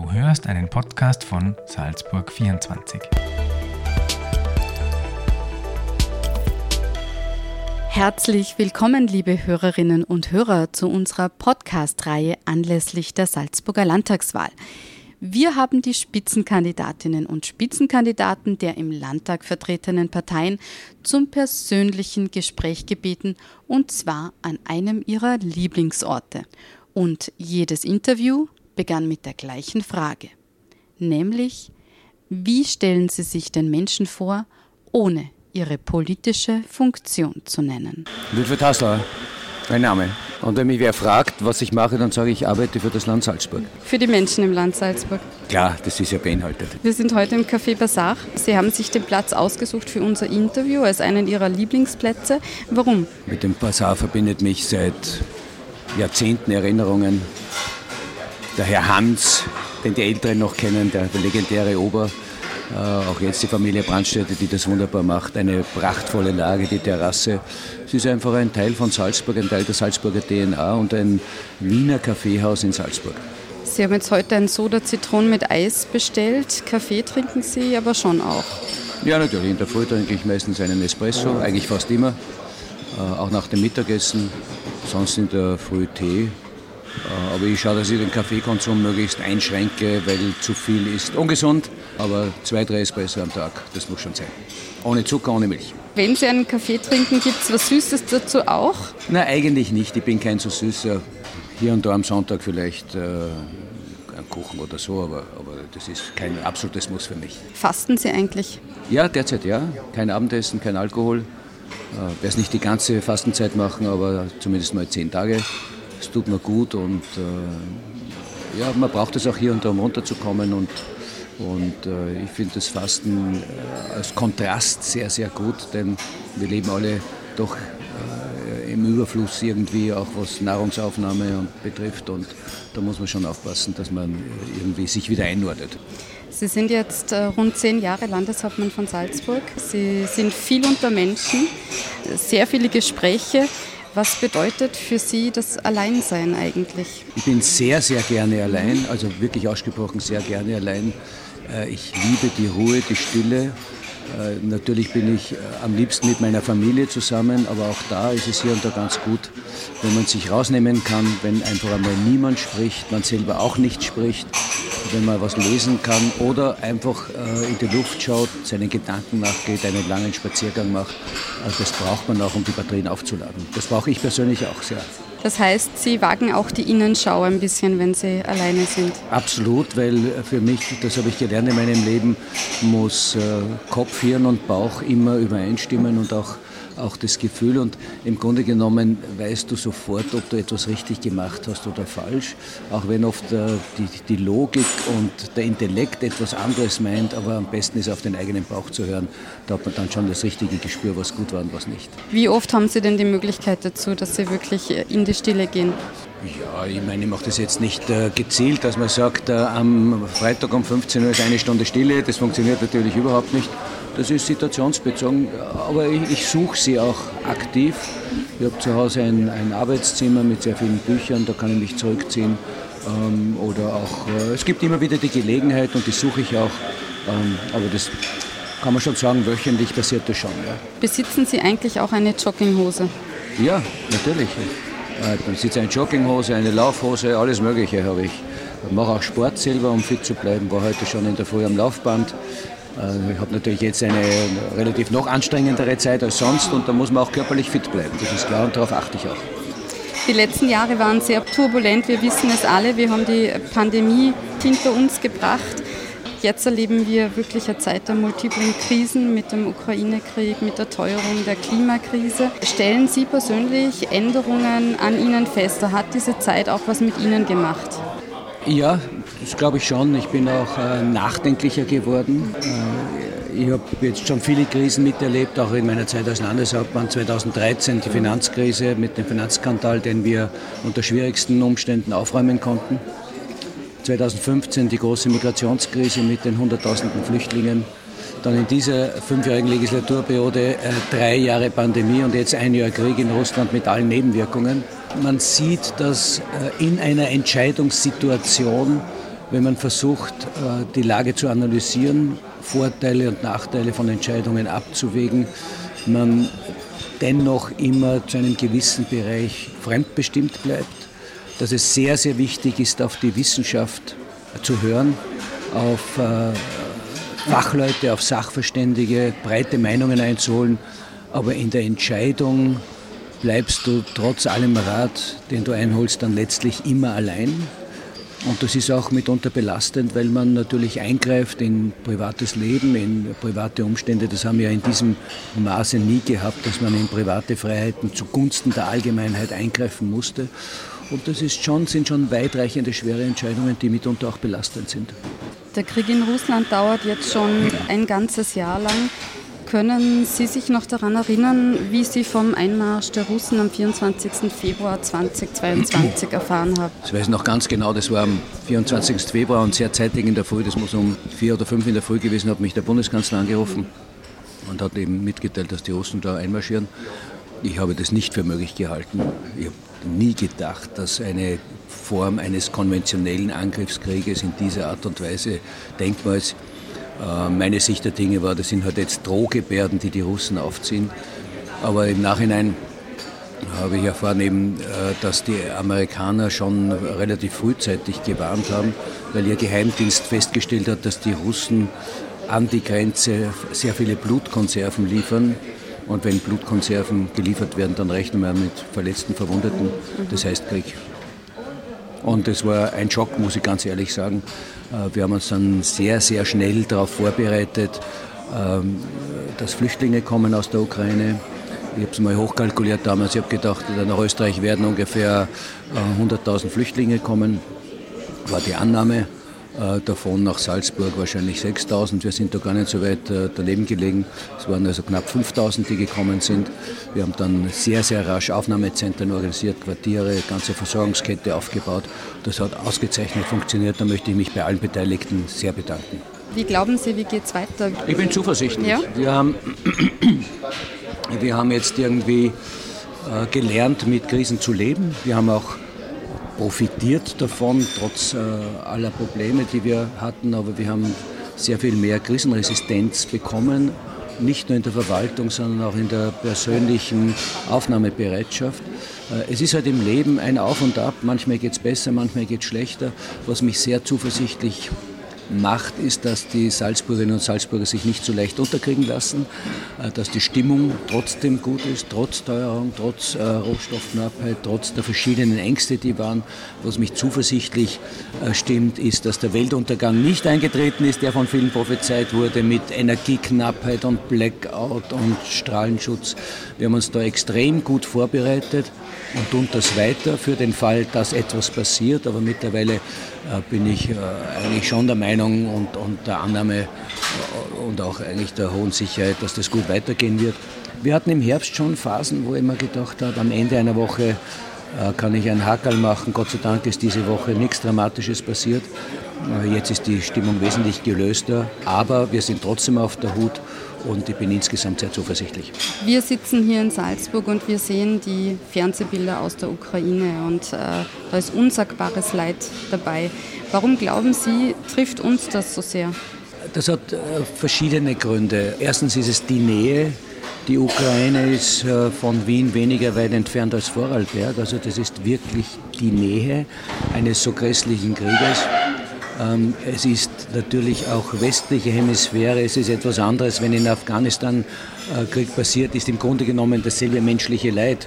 Du hörst einen Podcast von Salzburg 24. Herzlich willkommen, liebe Hörerinnen und Hörer, zu unserer Podcast-Reihe anlässlich der Salzburger Landtagswahl. Wir haben die Spitzenkandidatinnen und Spitzenkandidaten der im Landtag vertretenen Parteien zum persönlichen Gespräch gebeten, und zwar an einem ihrer Lieblingsorte. Und jedes Interview begann mit der gleichen Frage, nämlich, wie stellen Sie sich den Menschen vor, ohne ihre politische Funktion zu nennen? Wilfried Hassler, mein Name. Und wenn mich wer fragt, was ich mache, dann sage ich, ich arbeite für das Land Salzburg. Für die Menschen im Land Salzburg. Klar, das ist ja beinhaltet. Wir sind heute im Café Basar. Sie haben sich den Platz ausgesucht für unser Interview als einen Ihrer Lieblingsplätze. Warum? Mit dem Basar verbindet mich seit Jahrzehnten Erinnerungen der Herr Hans, den die Älteren noch kennen, der legendäre Ober. Äh, auch jetzt die Familie Brandstätte, die das wunderbar macht. Eine prachtvolle Lage, die Terrasse. Es ist einfach ein Teil von Salzburg, ein Teil der Salzburger DNA und ein Wiener Kaffeehaus in Salzburg. Sie haben jetzt heute ein Soda Zitron mit Eis bestellt. Kaffee trinken Sie aber schon auch. Ja, natürlich. In der Früh trinke ich meistens einen Espresso, eigentlich fast immer. Äh, auch nach dem Mittagessen. Sonst in der Früh Tee aber ich schaue, dass ich den Kaffeekonsum möglichst einschränke, weil zu viel ist ungesund. Aber zwei, drei Espresso am Tag, das muss schon sein. Ohne Zucker, ohne Milch. Wenn Sie einen Kaffee trinken, gibt es was Süßes dazu auch? Nein, eigentlich nicht. Ich bin kein so süßer. Hier und da am Sonntag vielleicht äh, ein Kuchen oder so, aber, aber das ist kein absolutes Muss für mich. Fasten Sie eigentlich? Ja, derzeit ja. Kein Abendessen, kein Alkohol. Ich äh, werde es nicht die ganze Fastenzeit machen, aber zumindest mal zehn Tage es tut mir gut und äh, ja, man braucht es auch hier und da, um runterzukommen und, und äh, ich finde das Fasten äh, als Kontrast sehr, sehr gut, denn wir leben alle doch äh, im Überfluss irgendwie, auch was Nahrungsaufnahme betrifft und da muss man schon aufpassen, dass man irgendwie sich wieder einordnet. Sie sind jetzt äh, rund zehn Jahre Landeshauptmann von Salzburg. Sie sind viel unter Menschen, sehr viele Gespräche. Was bedeutet für Sie das Alleinsein eigentlich? Ich bin sehr, sehr gerne allein, also wirklich ausgesprochen sehr gerne allein. Äh, ich liebe die Ruhe, die Stille. Äh, natürlich bin ich äh, am liebsten mit meiner Familie zusammen, aber auch da ist es hier und da ganz gut, wenn man sich rausnehmen kann, wenn einfach einmal niemand spricht, man selber auch nicht spricht wenn man was lesen kann oder einfach äh, in die Luft schaut, seinen Gedanken nachgeht, einen langen Spaziergang macht. Also das braucht man auch, um die Batterien aufzuladen. Das brauche ich persönlich auch sehr. Das heißt, Sie wagen auch die Innenschau ein bisschen, wenn Sie alleine sind? Absolut, weil für mich, das habe ich gelernt in meinem Leben, muss äh, Kopf, Hirn und Bauch immer übereinstimmen und auch auch das Gefühl und im Grunde genommen weißt du sofort, ob du etwas richtig gemacht hast oder falsch, auch wenn oft äh, die, die Logik und der Intellekt etwas anderes meint, aber am besten ist auf den eigenen Bauch zu hören. Da hat man dann schon das richtige Gespür, was gut war und was nicht. Wie oft haben Sie denn die Möglichkeit dazu, dass Sie wirklich in die Stille gehen? Ja, ich meine, ich mache das jetzt nicht äh, gezielt, dass man sagt, äh, am Freitag um 15 Uhr ist eine Stunde Stille. Das funktioniert natürlich überhaupt nicht. Das ist situationsbezogen, aber ich, ich suche sie auch aktiv. Ich habe zu Hause ein, ein, Arbeitszimmer mit sehr vielen Büchern, da kann ich mich zurückziehen. Ähm, oder auch, äh, es gibt immer wieder die Gelegenheit und die suche ich auch. Ähm, aber das kann man schon sagen, wöchentlich passiert das schon. Ja. Besitzen Sie eigentlich auch eine Jogginghose? Ja, natürlich. Äh, dann sitzt eine Jogginghose, eine Laufhose, alles Mögliche habe ich. Ich mache auch Sport selber, um fit zu bleiben. War heute schon in der Früh am Laufband. Äh, ich habe natürlich jetzt eine relativ noch anstrengendere Zeit als sonst und da muss man auch körperlich fit bleiben. Das ist klar und darauf achte ich auch. Die letzten Jahre waren sehr turbulent, wir wissen es alle. Wir haben die Pandemie hinter uns gebracht. Jetzt erleben wir wirklich eine Zeit der multiplen Krisen mit dem Ukraine-Krieg, mit der Teuerung, der Klimakrise. Stellen Sie persönlich Änderungen an Ihnen fest? Hat diese Zeit auch was mit Ihnen gemacht? Ja, das glaube ich schon. Ich bin auch äh, nachdenklicher geworden. Äh, ich habe jetzt schon viele Krisen miterlebt, auch in meiner Zeit als Landeshauptmann 2013 die Finanzkrise mit dem Finanzskandal, den wir unter schwierigsten Umständen aufräumen konnten. 2015 die große Migrationskrise mit den Hunderttausenden Flüchtlingen. Dann in dieser fünfjährigen Legislaturperiode äh, drei Jahre Pandemie und jetzt ein Jahr Krieg in Russland mit allen Nebenwirkungen. Man sieht, dass äh, in einer Entscheidungssituation wenn man versucht, äh, die Lage zu analysieren, Vorteile und Nachteile von Entscheidungen abzuwägen, man dennoch immer zu einem gewissen Bereich fremdbestimmt bleibt, dass es sehr, sehr wichtig ist, auf die Wissenschaft zu hören, auf äh, Fachleute, auf Sachverständige, breite Meinungen einzuholen, aber in der Entscheidung bleibst du trotz allem Rat, den du einholst, dann letztlich immer allein. Und das ist auch mitunter belastend, weil man natürlich eingreift in privates Leben, in private Umstände. Das haben wir ja in diesem Maße nie gehabt, dass man in private Freiheiten zugunsten der Allgemeinheit eingreifen musste. Und das ist schon, sind schon weitreichende, schwere Entscheidungen, die mitunter auch belastend sind. Der Krieg in Russland dauert jetzt schon ein ganzes Jahr lang. Können Sie sich noch daran erinnern, wie Sie vom Einmarsch der Russen am 24. Februar 2022 erfahren haben? Ich weiß noch ganz genau, das war am 24. Februar und sehr zeitig in der Früh, das muss um vier oder fünf in der Früh gewesen, hat mich der Bundeskanzler angerufen und hat eben mitgeteilt, dass die Russen da einmarschieren. Ich habe das nicht für möglich gehalten. Ich habe nie gedacht, dass eine Form eines konventionellen Angriffskrieges in dieser Art und Weise denkbar ist. Äh, meine Sicht der Dinge war, das sind halt jetzt Drohgebärden, die die Russen aufziehen. Aber im Nachhinein habe ich erfahren eben, äh, dass die Amerikaner schon relativ frühzeitig gewarnt haben, weil ihr Geheimdienst festgestellt hat, dass die Russen an die Grenze sehr viele Blutkonserven liefern. Und wenn Blutkonserven geliefert werden, dann rechnen wir mit Verletzten, Verwundeten. Das heißt Krieg. Und es war ein Schock, muss ich ganz ehrlich sagen. Äh, wir haben uns dann sehr, sehr schnell darauf vorbereitet, ähm, dass Flüchtlinge kommen aus der Ukraine. Ich habe es mal hochkalkuliert damals. Ich habe gedacht, nach Österreich werden ungefähr 100.000 äh, Flüchtlinge kommen. War die Annahme. Äh, davon nach Salzburg wahrscheinlich 6000. Wir sind da gar nicht so weit äh, daneben gelegen. Es waren also knapp 5000, die gekommen sind. Wir haben dann sehr, sehr rasch Aufnahmezentren organisiert, Quartiere, ganze Versorgungskette aufgebaut. Das hat ausgezeichnet funktioniert. Da möchte ich mich bei allen Beteiligten sehr bedanken. Wie glauben Sie, wie geht es weiter? Ich bin zuversichtlich. Ja? Wir, haben, wir haben jetzt irgendwie äh, gelernt, mit Krisen zu leben. Wir haben auch profitiert davon, trotz äh, aller Probleme, die wir hatten. Aber wir haben sehr viel mehr Krisenresistenz bekommen, nicht nur in der Verwaltung, sondern auch in der persönlichen Aufnahmebereitschaft. Äh, es ist halt im Leben ein Auf und Ab. Manchmal geht es besser, manchmal geht es schlechter, was mich sehr zuversichtlich macht, ist, dass die Salzburgerinnen und Salzburger sich nicht so leicht unterkriegen lassen, äh, dass die Stimmung trotzdem gut ist, trotz Teuerung, trotz äh, Rohstoffknappheit, trotz der verschiedenen Ängste, die waren. Was mich zuversichtlich äh, stimmt, ist, dass der Weltuntergang nicht eingetreten ist, der von vielen prophezeit wurde mit Energieknappheit und Blackout und Strahlenschutz. Wir haben uns da extrem gut vorbereitet und tun das weiter für den Fall, dass etwas passiert. Aber mittlerweile äh, bin ich äh, eigentlich schon der Meinung und, und der Annahme äh, und auch eigentlich der hohen Sicherheit, dass das gut weitergehen wird. Wir hatten im Herbst schon Phasen, wo ich mir gedacht habe, am Ende einer Woche kann ich einen Hackerl machen. Gott sei Dank ist diese Woche nichts Dramatisches passiert. Jetzt ist die Stimmung wesentlich gelöster, aber wir sind trotzdem auf der Hut und ich bin insgesamt sehr zuversichtlich. Wir sitzen hier in Salzburg und wir sehen die Fernsehbilder aus der Ukraine und äh, da ist unsagbares Leid dabei. Warum glauben Sie, trifft uns das so sehr? Das hat äh, verschiedene Gründe. Erstens ist es die Nähe. Die Ukraine ist äh, von Wien weniger weit entfernt als Vorarlberg. Also das ist wirklich die Nähe eines so grässlichen Krieges. Ähm, es ist natürlich auch westliche Hemisphäre. Es ist etwas anderes, wenn in Afghanistan äh, Krieg passiert, ist im Grunde genommen dasselbe menschliche Leid.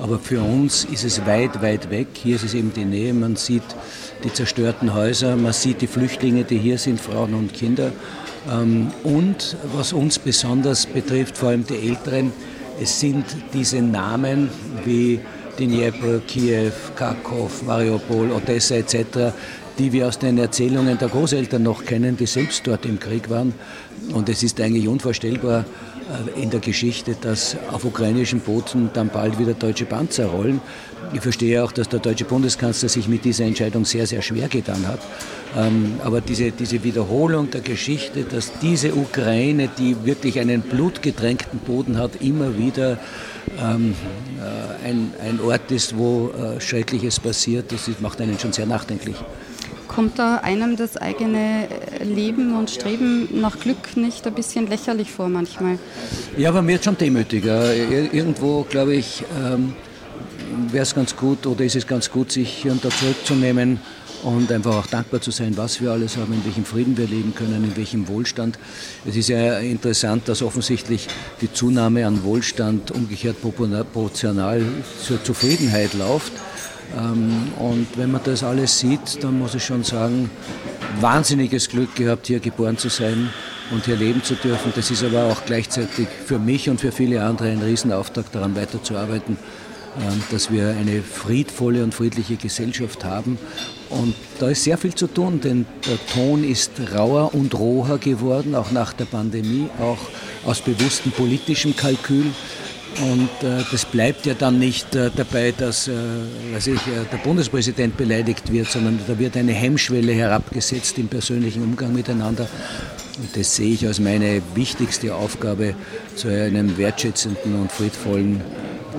Aber für uns ist es weit, weit weg. Hier ist es eben die Nähe. Man sieht die zerstörten Häuser, man sieht die Flüchtlinge, die hier sind, Frauen und Kinder. Ähm, und was uns besonders betrifft, vor allem die Älteren, es sind diese Namen wie Dnipro, Kiew, Kharkov, Mariupol, Odessa etc., die wir aus den Erzählungen der Großeltern noch kennen, die selbst dort im Krieg waren. Und es ist eigentlich unvorstellbar äh, in der Geschichte, dass auf ukrainischem Boden dann bald wieder deutsche Panzer rollen. Ich verstehe auch, dass der deutsche Bundeskanzler sich mit dieser Entscheidung sehr, sehr schwer getan hat. Ähm, aber diese, diese Wiederholung der Geschichte, dass diese Ukraine, die wirklich einen blutgetränkten Boden hat, immer wieder ähm, äh, ein, ein Ort ist, wo äh, Schreckliches passiert, das macht einen schon sehr nachdenklich. Kommt da einem das eigene Leben und Streben nach Glück nicht ein bisschen lächerlich vor manchmal? Ja, aber mir jetzt schon demütiger. Irgendwo, glaube ich, ähm, wäre es ganz gut oder ist es ganz gut, sich hier und da zurückzunehmen und einfach auch dankbar zu sein, was wir alles haben, in welchem Frieden wir leben können, in welchem Wohlstand. Es ist ja interessant, dass offensichtlich die Zunahme an Wohlstand umgekehrt proportional zur Zufriedenheit läuft. Ähm, und wenn man das alles sieht, dann muss ich schon sagen, wahnsinniges Glück gehabt, hier geboren zu sein und hier leben zu dürfen. Das ist aber auch gleichzeitig für mich und für viele andere ein Riesenauftrag, daran weiterzuarbeiten ähm, dass wir eine friedvolle und friedliche Gesellschaft haben. Und da ist sehr viel zu tun, denn der Ton ist rauer und roher geworden, auch nach der Pandemie, auch aus bewusstem politischem Kalkül. Und äh, das bleibt ja dann nicht äh, dabei, dass äh, weiß ich, äh, der Bundespräsident beleidigt wird, sondern da wird eine Hemmschwelle herabgesetzt im persönlichen Umgang miteinander. Und das sehe ich als meine wichtigste Aufgabe, zu einem wertschätzenden und friedvollen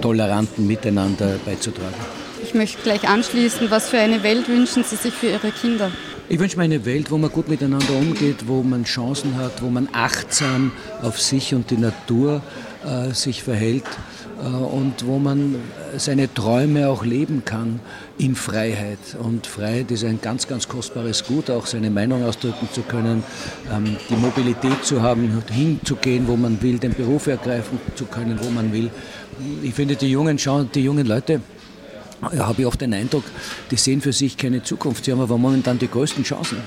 toleranten Miteinander beizutragen. Ich möchte gleich anschließen, was für eine Welt wünschen Sie sich für Ihre Kinder? Ich wünsche mir eine Welt, wo man gut miteinander umgeht, wo man Chancen hat, wo man achtsam auf sich und die Natur äh, sich verhält äh, und wo man seine Träume auch leben kann in Freiheit. Und Freiheit ist ein ganz, ganz kostbares Gut, auch seine Meinung ausdrücken zu können, ähm, die Mobilität zu haben, hinzugehen, wo man will, den Beruf ergreifen zu können, wo man will ich finde, die jungen, schauen, die jungen Leute, habe ich oft den Eindruck, die sehen für sich keine Zukunft. Sie haben aber momentan die größten Chancen.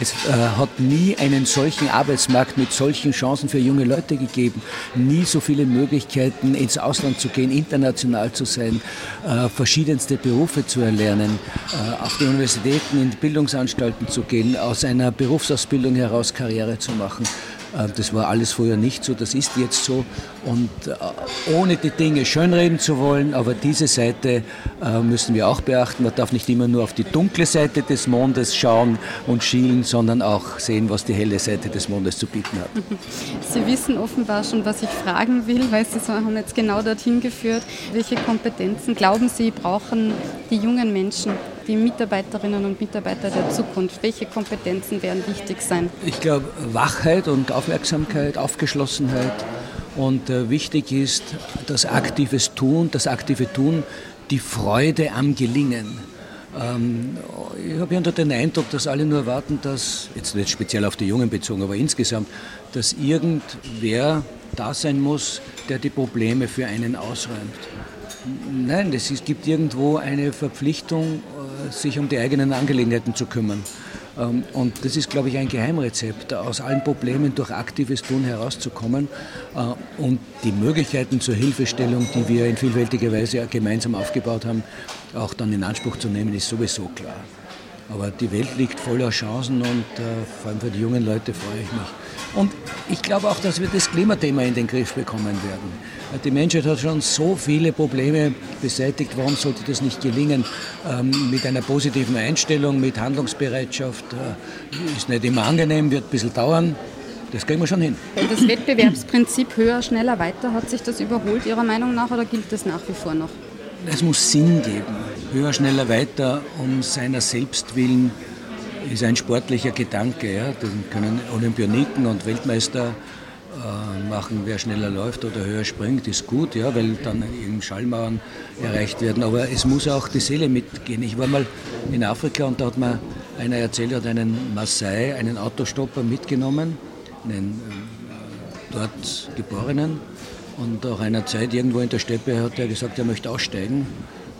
Es äh, hat nie einen solchen Arbeitsmarkt mit solchen Chancen für junge Leute gegeben. Nie so viele Möglichkeiten, ins Ausland zu gehen, international zu sein, äh, verschiedenste Berufe zu erlernen, äh, auf die Universitäten, in Bildungsanstalten zu gehen, aus einer Berufsausbildung heraus Karriere zu machen. Äh, das war alles früher nicht so, das ist jetzt so. Und äh, ohne die Dinge schönreden zu wollen, aber diese Seite äh, müssen wir auch beachten. Man darf nicht immer nur auf die dunkle Seite des Mondes schauen und schielen, sondern auch sehen, was die helle Seite des Mondes zu bieten hat. Sie wissen offenbar schon, was ich fragen will, weil Sie haben jetzt genau dorthin geführt. Welche Kompetenzen glauben Sie brauchen die jungen Menschen? Die Mitarbeiterinnen und Mitarbeiter der Zukunft? Welche Kompetenzen werden wichtig sein? Ich glaube, Wachheit und Aufmerksamkeit, Aufgeschlossenheit. Und äh, wichtig ist das aktives Tun, das aktive Tun, die Freude am Gelingen. Ähm, ich habe ja den Eindruck, dass alle nur warten, dass, jetzt nicht speziell auf die Jungen bezogen, aber insgesamt, dass irgendwer da sein muss, der die Probleme für einen ausräumt. Nein, es gibt irgendwo eine Verpflichtung sich um die eigenen Angelegenheiten zu kümmern. Ähm, und das ist, glaube ich, ein Geheimrezept, aus allen Problemen durch aktives Tun herauszukommen äh, und die Möglichkeiten zur Hilfestellung, die wir in vielfältiger Weise gemeinsam aufgebaut haben, auch dann in Anspruch zu nehmen, ist sowieso klar. Aber die Welt liegt voller Chancen und äh, vor allem für die jungen Leute freue ich mich. Und ich glaube auch, dass wir das Klimathema in den Griff bekommen werden. Die Menschheit hat schon so viele Probleme beseitigt. Warum sollte das nicht gelingen? Ähm, mit einer positiven Einstellung, mit Handlungsbereitschaft. Äh, ist nicht immer angenehm, wird ein bisschen dauern. Das kriegen wir schon hin. Das Wettbewerbsprinzip höher, schneller, weiter, hat sich das überholt Ihrer Meinung nach oder gilt das nach wie vor noch? Es muss Sinn geben. Höher, schneller, weiter, um seiner selbst willen, ist ein sportlicher Gedanke. Ja. Den können Olympioniken und Weltmeister äh, machen, wer schneller läuft oder höher springt, ist gut, ja, weil dann eben Schallmauern erreicht werden. Aber es muss auch die Seele mitgehen. Ich war mal in Afrika und da hat mir einer erzählt, er hat einen Maasai, einen Autostopper mitgenommen, einen äh, dort Geborenen und nach einer Zeit irgendwo in der Steppe hat er gesagt, er möchte aussteigen.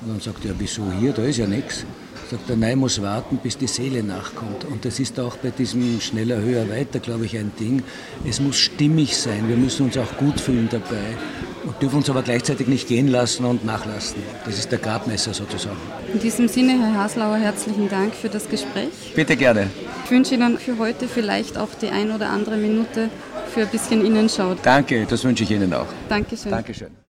Und dann sagt er, wieso hier, da ist ja nichts. Sagt er, nein, muss warten, bis die Seele nachkommt. Und das ist auch bei diesem schneller, höher, weiter, glaube ich, ein Ding. Es muss stimmig sein. Wir müssen uns auch gut fühlen dabei und dürfen uns aber gleichzeitig nicht gehen lassen und nachlassen. Das ist der Gradmesser sozusagen. In diesem Sinne, Herr Haslauer, herzlichen Dank für das Gespräch. Bitte gerne. Ich wünsche Ihnen für heute vielleicht auch die ein oder andere Minute für ein bisschen Innenschau. Danke, das wünsche ich Ihnen auch. Dankeschön. Dankeschön.